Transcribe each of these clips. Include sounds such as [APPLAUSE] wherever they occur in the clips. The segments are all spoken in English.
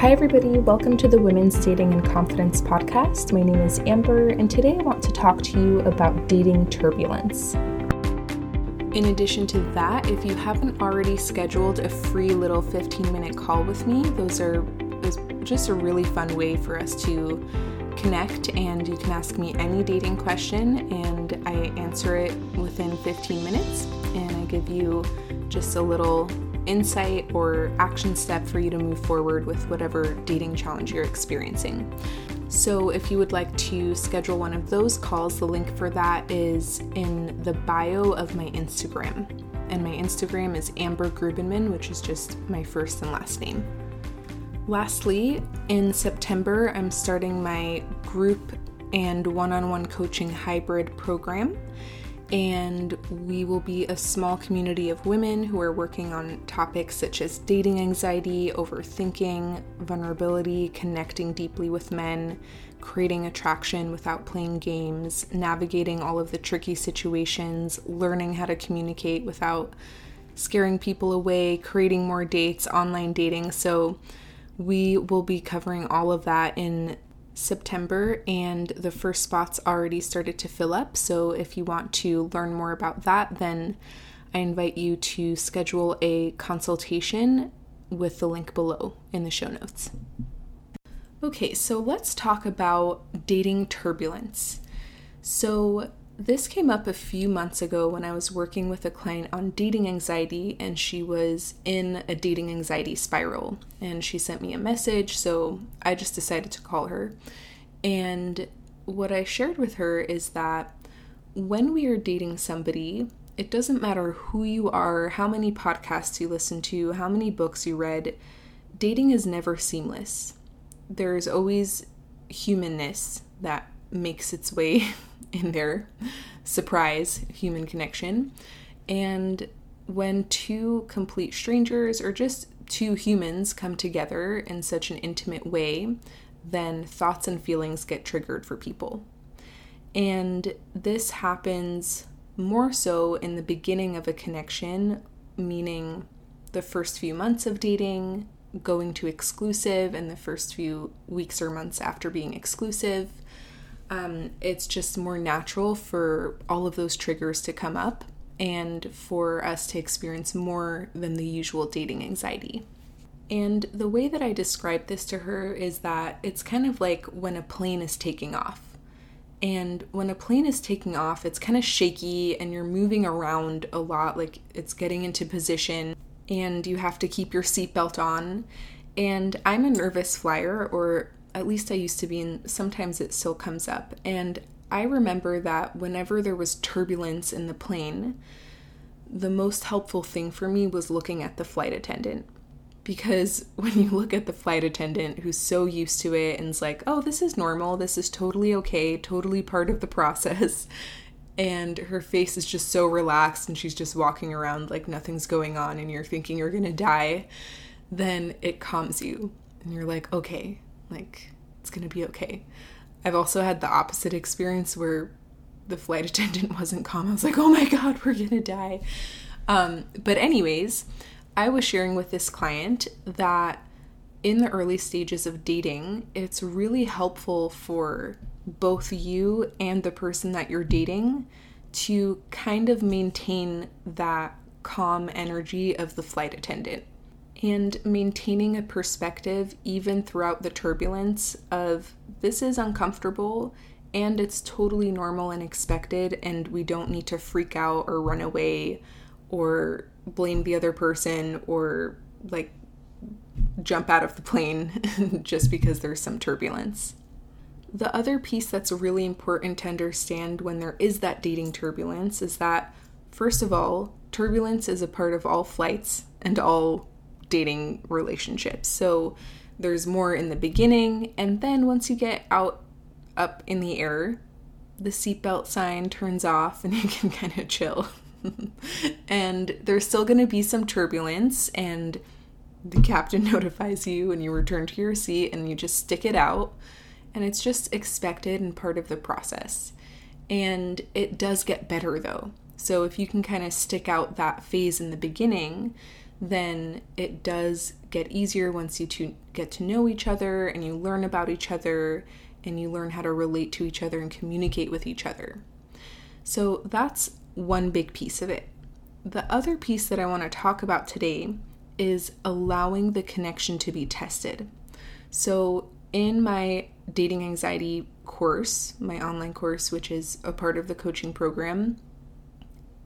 Hi, everybody. Welcome to the Women's Dating and Confidence podcast. My name is Amber, and today I want to talk to you about dating turbulence. In addition to that, if you haven't already scheduled a free little 15 minute call with me, those are just a really fun way for us to connect and you can ask me any dating question and I answer it within 15 minutes and I give you just a little insight or action step for you to move forward with whatever dating challenge you're experiencing. So, if you would like to schedule one of those calls, the link for that is in the bio of my Instagram. And my Instagram is Amber Grubenman, which is just my first and last name. Lastly, in September, I'm starting my group and one on one coaching hybrid program and we will be a small community of women who are working on topics such as dating anxiety, overthinking, vulnerability, connecting deeply with men, creating attraction without playing games, navigating all of the tricky situations, learning how to communicate without scaring people away, creating more dates, online dating. So, we will be covering all of that in September, and the first spots already started to fill up. So, if you want to learn more about that, then I invite you to schedule a consultation with the link below in the show notes. Okay, so let's talk about dating turbulence. So, this came up a few months ago when I was working with a client on dating anxiety, and she was in a dating anxiety spiral. And she sent me a message, so I just decided to call her. And what I shared with her is that when we are dating somebody, it doesn't matter who you are, how many podcasts you listen to, how many books you read, dating is never seamless. There's always humanness that makes its way [LAUGHS] in their surprise human connection. And when two complete strangers or just two humans come together in such an intimate way, then thoughts and feelings get triggered for people. And this happens more so in the beginning of a connection, meaning the first few months of dating, going to exclusive, and the first few weeks or months after being exclusive um, it's just more natural for all of those triggers to come up and for us to experience more than the usual dating anxiety. And the way that I describe this to her is that it's kind of like when a plane is taking off. And when a plane is taking off, it's kind of shaky and you're moving around a lot, like it's getting into position, and you have to keep your seatbelt on. And I'm a nervous flyer, or at least I used to be, and sometimes it still comes up. And I remember that whenever there was turbulence in the plane, the most helpful thing for me was looking at the flight attendant. Because [LAUGHS] when you look at the flight attendant who's so used to it and is like, oh, this is normal, this is totally okay, totally part of the process, [LAUGHS] and her face is just so relaxed and she's just walking around like nothing's going on and you're thinking you're gonna die, then it calms you. And you're like, okay, like, it's gonna be okay. I've also had the opposite experience where the flight [LAUGHS] attendant wasn't calm. I was like, oh my god, we're gonna die. Um, but, anyways, I was sharing with this client that in the early stages of dating, it's really helpful for both you and the person that you're dating to kind of maintain that calm energy of the flight attendant and maintaining a perspective even throughout the turbulence of this is uncomfortable and it's totally normal and expected and we don't need to freak out or run away or blame the other person or like jump out of the plane [LAUGHS] just because there's some turbulence. The other piece that's really important to understand when there is that dating turbulence is that, first of all, turbulence is a part of all flights and all dating relationships. So there's more in the beginning, and then once you get out up in the air, the seatbelt sign turns off and [LAUGHS] you can kind of chill. [LAUGHS] and there's still going to be some turbulence, and the captain [LAUGHS] notifies you, and you return to your seat and you just stick it out. And it's just expected and part of the process. And it does get better though. So if you can kind of stick out that phase in the beginning, then it does get easier once you to get to know each other and you learn about each other and you learn how to relate to each other and communicate with each other. So that's one big piece of it. The other piece that I want to talk about today is allowing the connection to be tested. So, in my dating anxiety course, my online course, which is a part of the coaching program,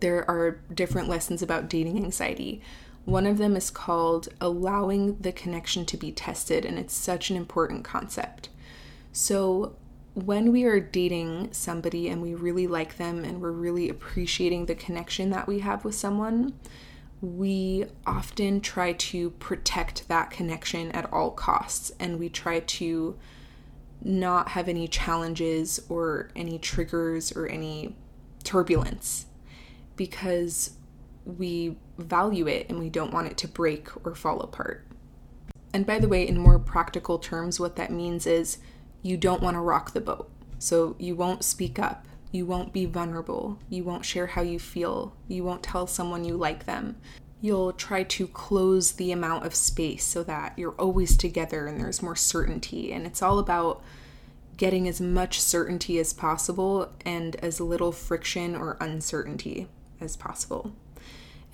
there are different lessons about dating anxiety. One of them is called allowing the connection to be tested, and it's such an important concept. So, when we are dating somebody and we really like them and we're really appreciating the connection that we have with someone, we often try to protect that connection at all costs and we try to not have any challenges or any triggers or any turbulence because we value it and we don't want it to break or fall apart. And by the way, in more practical terms, what that means is you don't want to rock the boat. So you won't speak up. You won't be vulnerable. You won't share how you feel. You won't tell someone you like them. You'll try to close the amount of space so that you're always together and there's more certainty. And it's all about getting as much certainty as possible and as little friction or uncertainty as possible.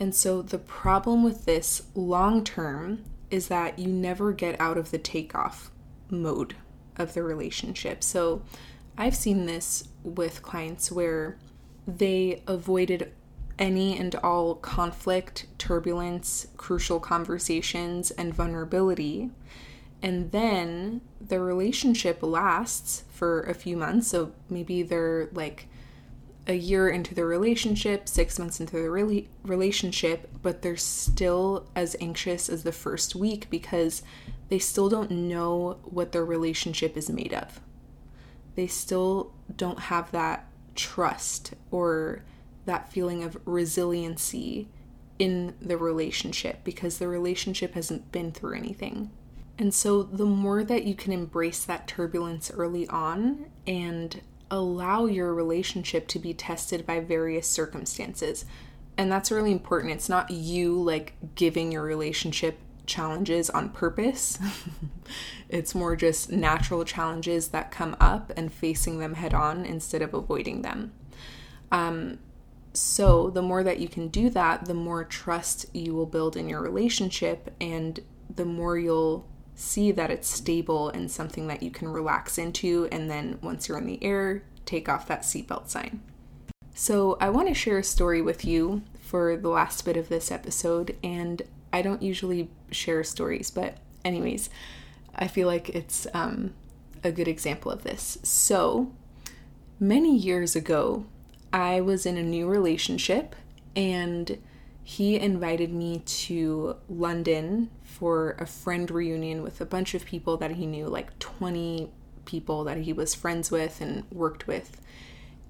And so the problem with this long term is that you never get out of the takeoff mode of the relationship. So I've seen this with clients where they avoided any and all conflict, turbulence, crucial conversations, and vulnerability. And then the relationship lasts for a few months. So maybe they're like a year into the relationship, six months into the re- relationship, but they're still as anxious as the first week because they still don't know what their relationship is made of. They still don't have that trust or that feeling of resiliency in the relationship because the relationship hasn't been through anything. And so, the more that you can embrace that turbulence early on and allow your relationship to be tested by various circumstances. And that's really important. It's not you like giving your relationship challenges on purpose. [LAUGHS] it's more just natural challenges that come up and facing them head on instead of avoiding them. Um, so, the more that you can do that, the more trust you will build in your relationship, and the more you'll see that it's stable and something that you can relax into. And then once you're in the air, take off that seatbelt sign. So, I want to share a story with you for the last bit of this episode. And I don't usually share stories, but, anyways, I feel like it's um, a good example of this. So, many years ago, I was in a new relationship and he invited me to London for a friend reunion with a bunch of people that he knew, like 20 people that he was friends with and worked with.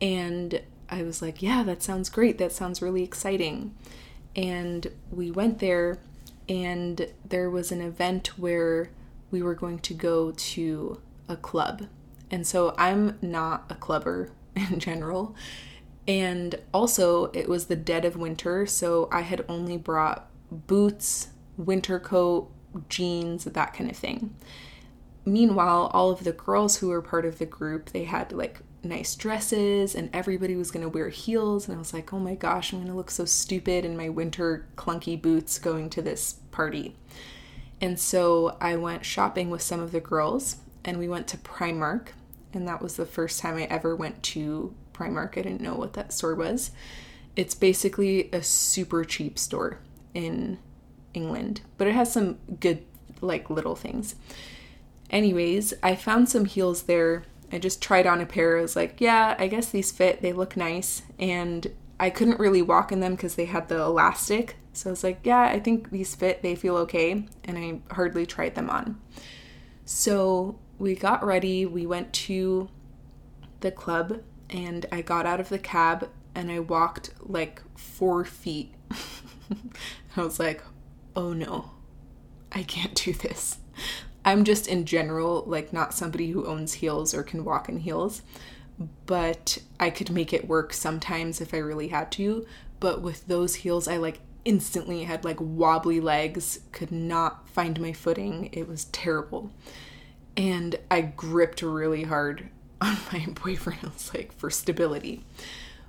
And I was like, yeah, that sounds great. That sounds really exciting. And we went there, and there was an event where we were going to go to a club. And so I'm not a clubber [LAUGHS] in general. And also, it was the dead of winter, so I had only brought boots, winter coat, jeans, that kind of thing. Meanwhile, all of the girls who were part of the group, they had like nice dresses and everybody was going to wear heels and I was like, "Oh my gosh, I'm going to look so stupid in my winter clunky boots going to this party." And so I went shopping with some of the girls and we went to Primark and that was the first time I ever went to Primark. I didn't know what that store was. It's basically a super cheap store in England, but it has some good, like, little things. Anyways, I found some heels there. I just tried on a pair. I was like, yeah, I guess these fit. They look nice. And I couldn't really walk in them because they had the elastic. So I was like, yeah, I think these fit. They feel okay. And I hardly tried them on. So we got ready. We went to the club and I got out of the cab and I walked like four feet. [LAUGHS] I was like, oh no, I can't do this. I'm just in general like not somebody who owns heels or can walk in heels, but I could make it work sometimes if I really had to. But with those heels, I like instantly had like wobbly legs, could not find my footing. It was terrible. And I gripped really hard on my [LAUGHS] boyfriend. I was like, for stability.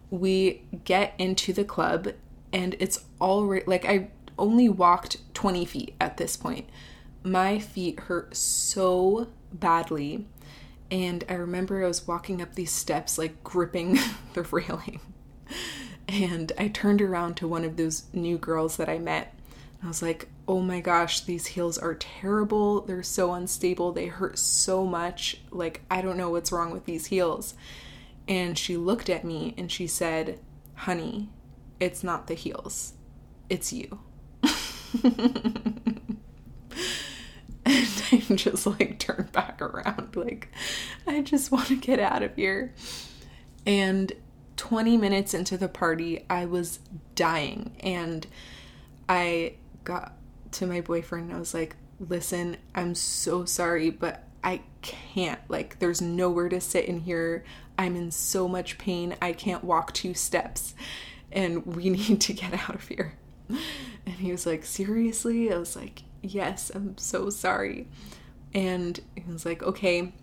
We get into the club and it's already like I only walked 20 feet at this point. My feet hurt so badly. And I remember I was walking up these steps, like gripping [LAUGHS] the railing. And I turned around to one of those new girls that I met. And I was like, oh my gosh, these heels are terrible. They're so unstable. They hurt so much. Like, I don't know what's wrong with these heels. And she looked at me and she said, honey, it's not the heels, it's you. [LAUGHS] and I just like turned back around, like, I just want to get out of here. And 20 minutes into the party, I was dying. And I got to my boyfriend I was like, listen, I'm so sorry, but I can't. Like, there's nowhere to sit in here. I'm in so much pain. I can't walk two steps. And we [LAUGHS] need to get out of here. And he was like, seriously? I was like, yes, I'm so sorry. And he was like, okay.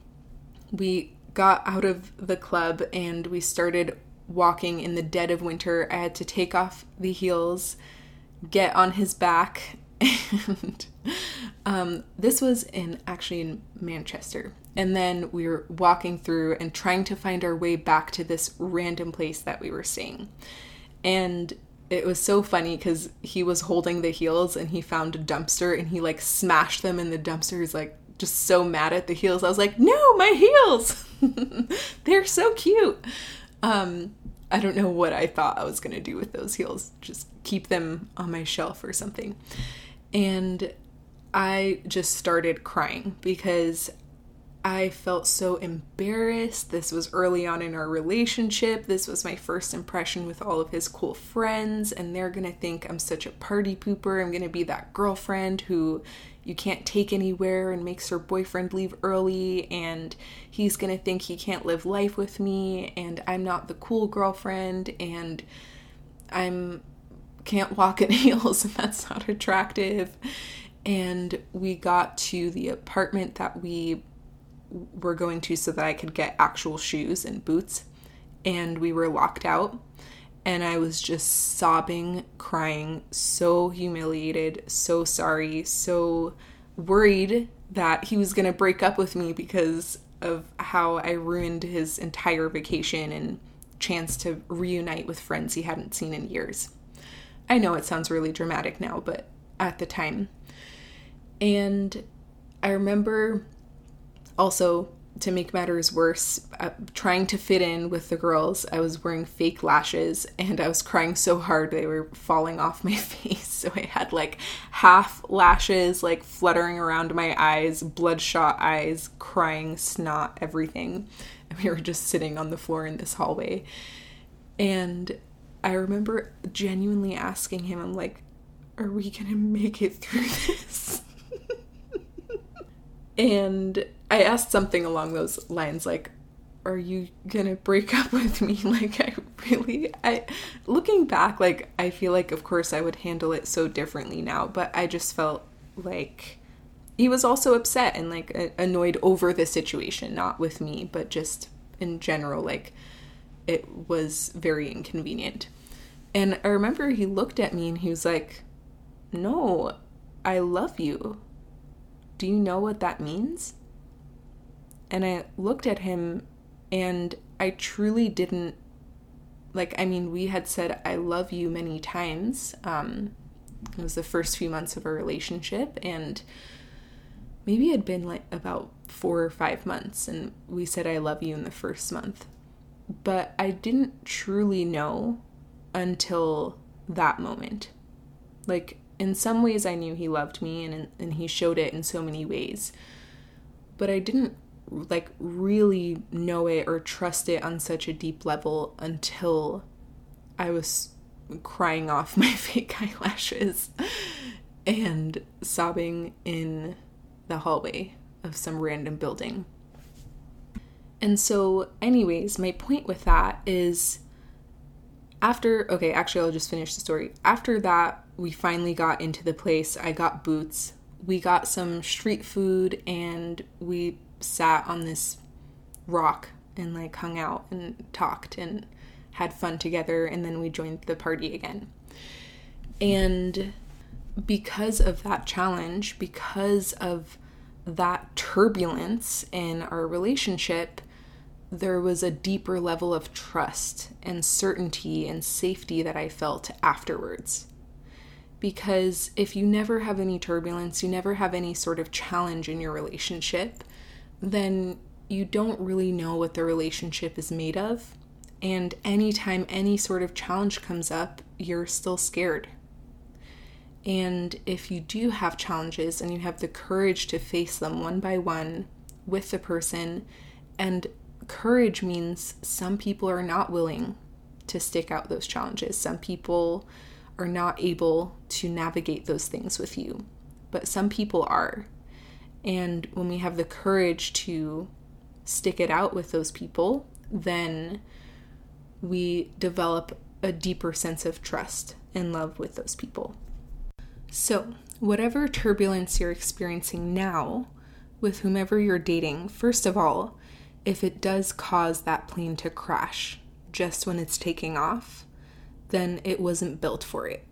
We got out of the club and we started walking in the dead of winter. I had to take off the heels, get on his back, and um, this was in actually in Manchester. And then we were walking through and trying to find our way back to this random place that we were seeing. And it was so funny because he was holding the heels and he found a dumpster and he like smashed them in the dumpster. He's like just so mad at the heels. I was like, no, my heels! [LAUGHS] They're so cute. Um, I don't know what I thought I was going to do with those heels. Just keep them on my shelf or something. And I just started crying because I felt so embarrassed. This was early on in our relationship. This was my first impression with all of his cool friends, and they're gonna think I'm such a party pooper. I'm gonna be that girlfriend who you can't take anywhere and makes her boyfriend leave early, and he's gonna think he can't live life with me, and I'm not the cool girlfriend, and I'm can't walk in [LAUGHS] heels, and that's not attractive. And we got to the apartment that we were going to so that I could get actual shoes and boots, and we were locked out and I was just sobbing, crying, so humiliated, so sorry, so worried that he was going to break up with me because of how I ruined his entire vacation and chance to reunite with friends he hadn't seen in years. I know it sounds really dramatic now, but at the time. And I remember also to make matters worse, uh, trying to fit in with the girls, I was wearing fake lashes and I was crying so hard they were falling off my [LAUGHS] face. So I had like half lashes, like fluttering around my eyes, bloodshot eyes, crying, snot, everything. And we were just sitting on the floor in this hallway. And I remember genuinely asking him, I'm like, are we gonna make it through this? and I asked something along those lines like are you gonna break up with me [LAUGHS] like i really i looking back like i feel like of course i would handle it so differently now but i just felt like he was also upset and like annoyed over the situation not with me but just in general like it was very inconvenient and i remember he looked at me and he was like no i love you do you know what that means? And I looked at him and I truly didn't like I mean we had said I love you many times. Um it was the first few months of our relationship and maybe it had been like about 4 or 5 months and we said I love you in the first month. But I didn't truly know until that moment. Like in some ways I knew he loved me and and he showed it in so many ways. But I didn't like really know it or trust it on such a deep level until I was crying off [LAUGHS] my fake eyelashes and sobbing in the hallway of some random building. And so, anyways, my point with that is after, okay, actually, I'll just finish the story. After that we finally got into the place. I got boots. We got some street food and we sat on this rock and like hung out and talked and had fun together and then we joined the party again. And because of that challenge, because of that turbulence in our relationship, there was a deeper level of trust and certainty and safety that I felt afterwards. Because if you never have any turbulence, you never have any sort of challenge in your relationship, then you don't really know what the relationship is made of. And anytime any sort of challenge comes up, you're still scared and if you do have challenges and you have the courage to face them one by one with the person, and courage means some people are not willing to stick out those challenges. Some people are not able to navigate those things with you, but some people are. And when we have the courage to stick it out with those people, then we develop a deeper sense of trust and love with those people. So, whatever turbulence you're experiencing now with whomever you're dating, first of all, if it does cause that plane to crash just when it's taking off, then it wasn't built for it.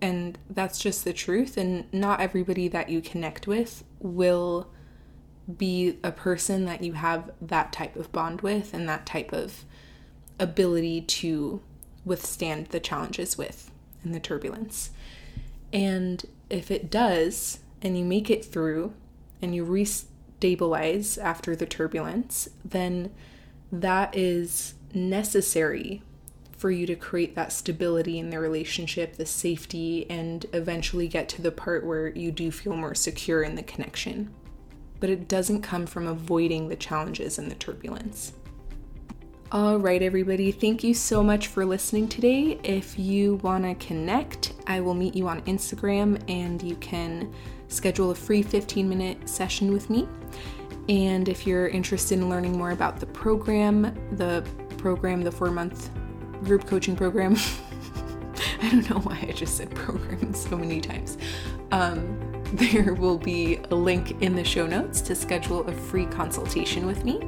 And that's just the truth. And not everybody that you connect with will be a person that you have that type of bond with and that type of ability to withstand the challenges with and the turbulence. And if it does, and you make it through and you restabilize after the turbulence, then that is necessary for you to create that stability in the relationship, the safety, and eventually get to the part where you do feel more secure in the connection. But it doesn't come from avoiding the challenges and the turbulence. All right, everybody, thank you so much for listening today. If you want to connect, I will meet you on Instagram and you can schedule a free 15 minute session with me. And if you're interested in learning more about the program, the program, the four month group coaching program, [LAUGHS] I don't know why I just said program [LAUGHS] so many times. Um, [LAUGHS] there will be a link in the show notes to schedule a free consultation with me.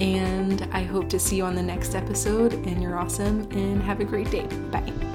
And I hope to see you on the next episode. And you're awesome and have a great day. Bye.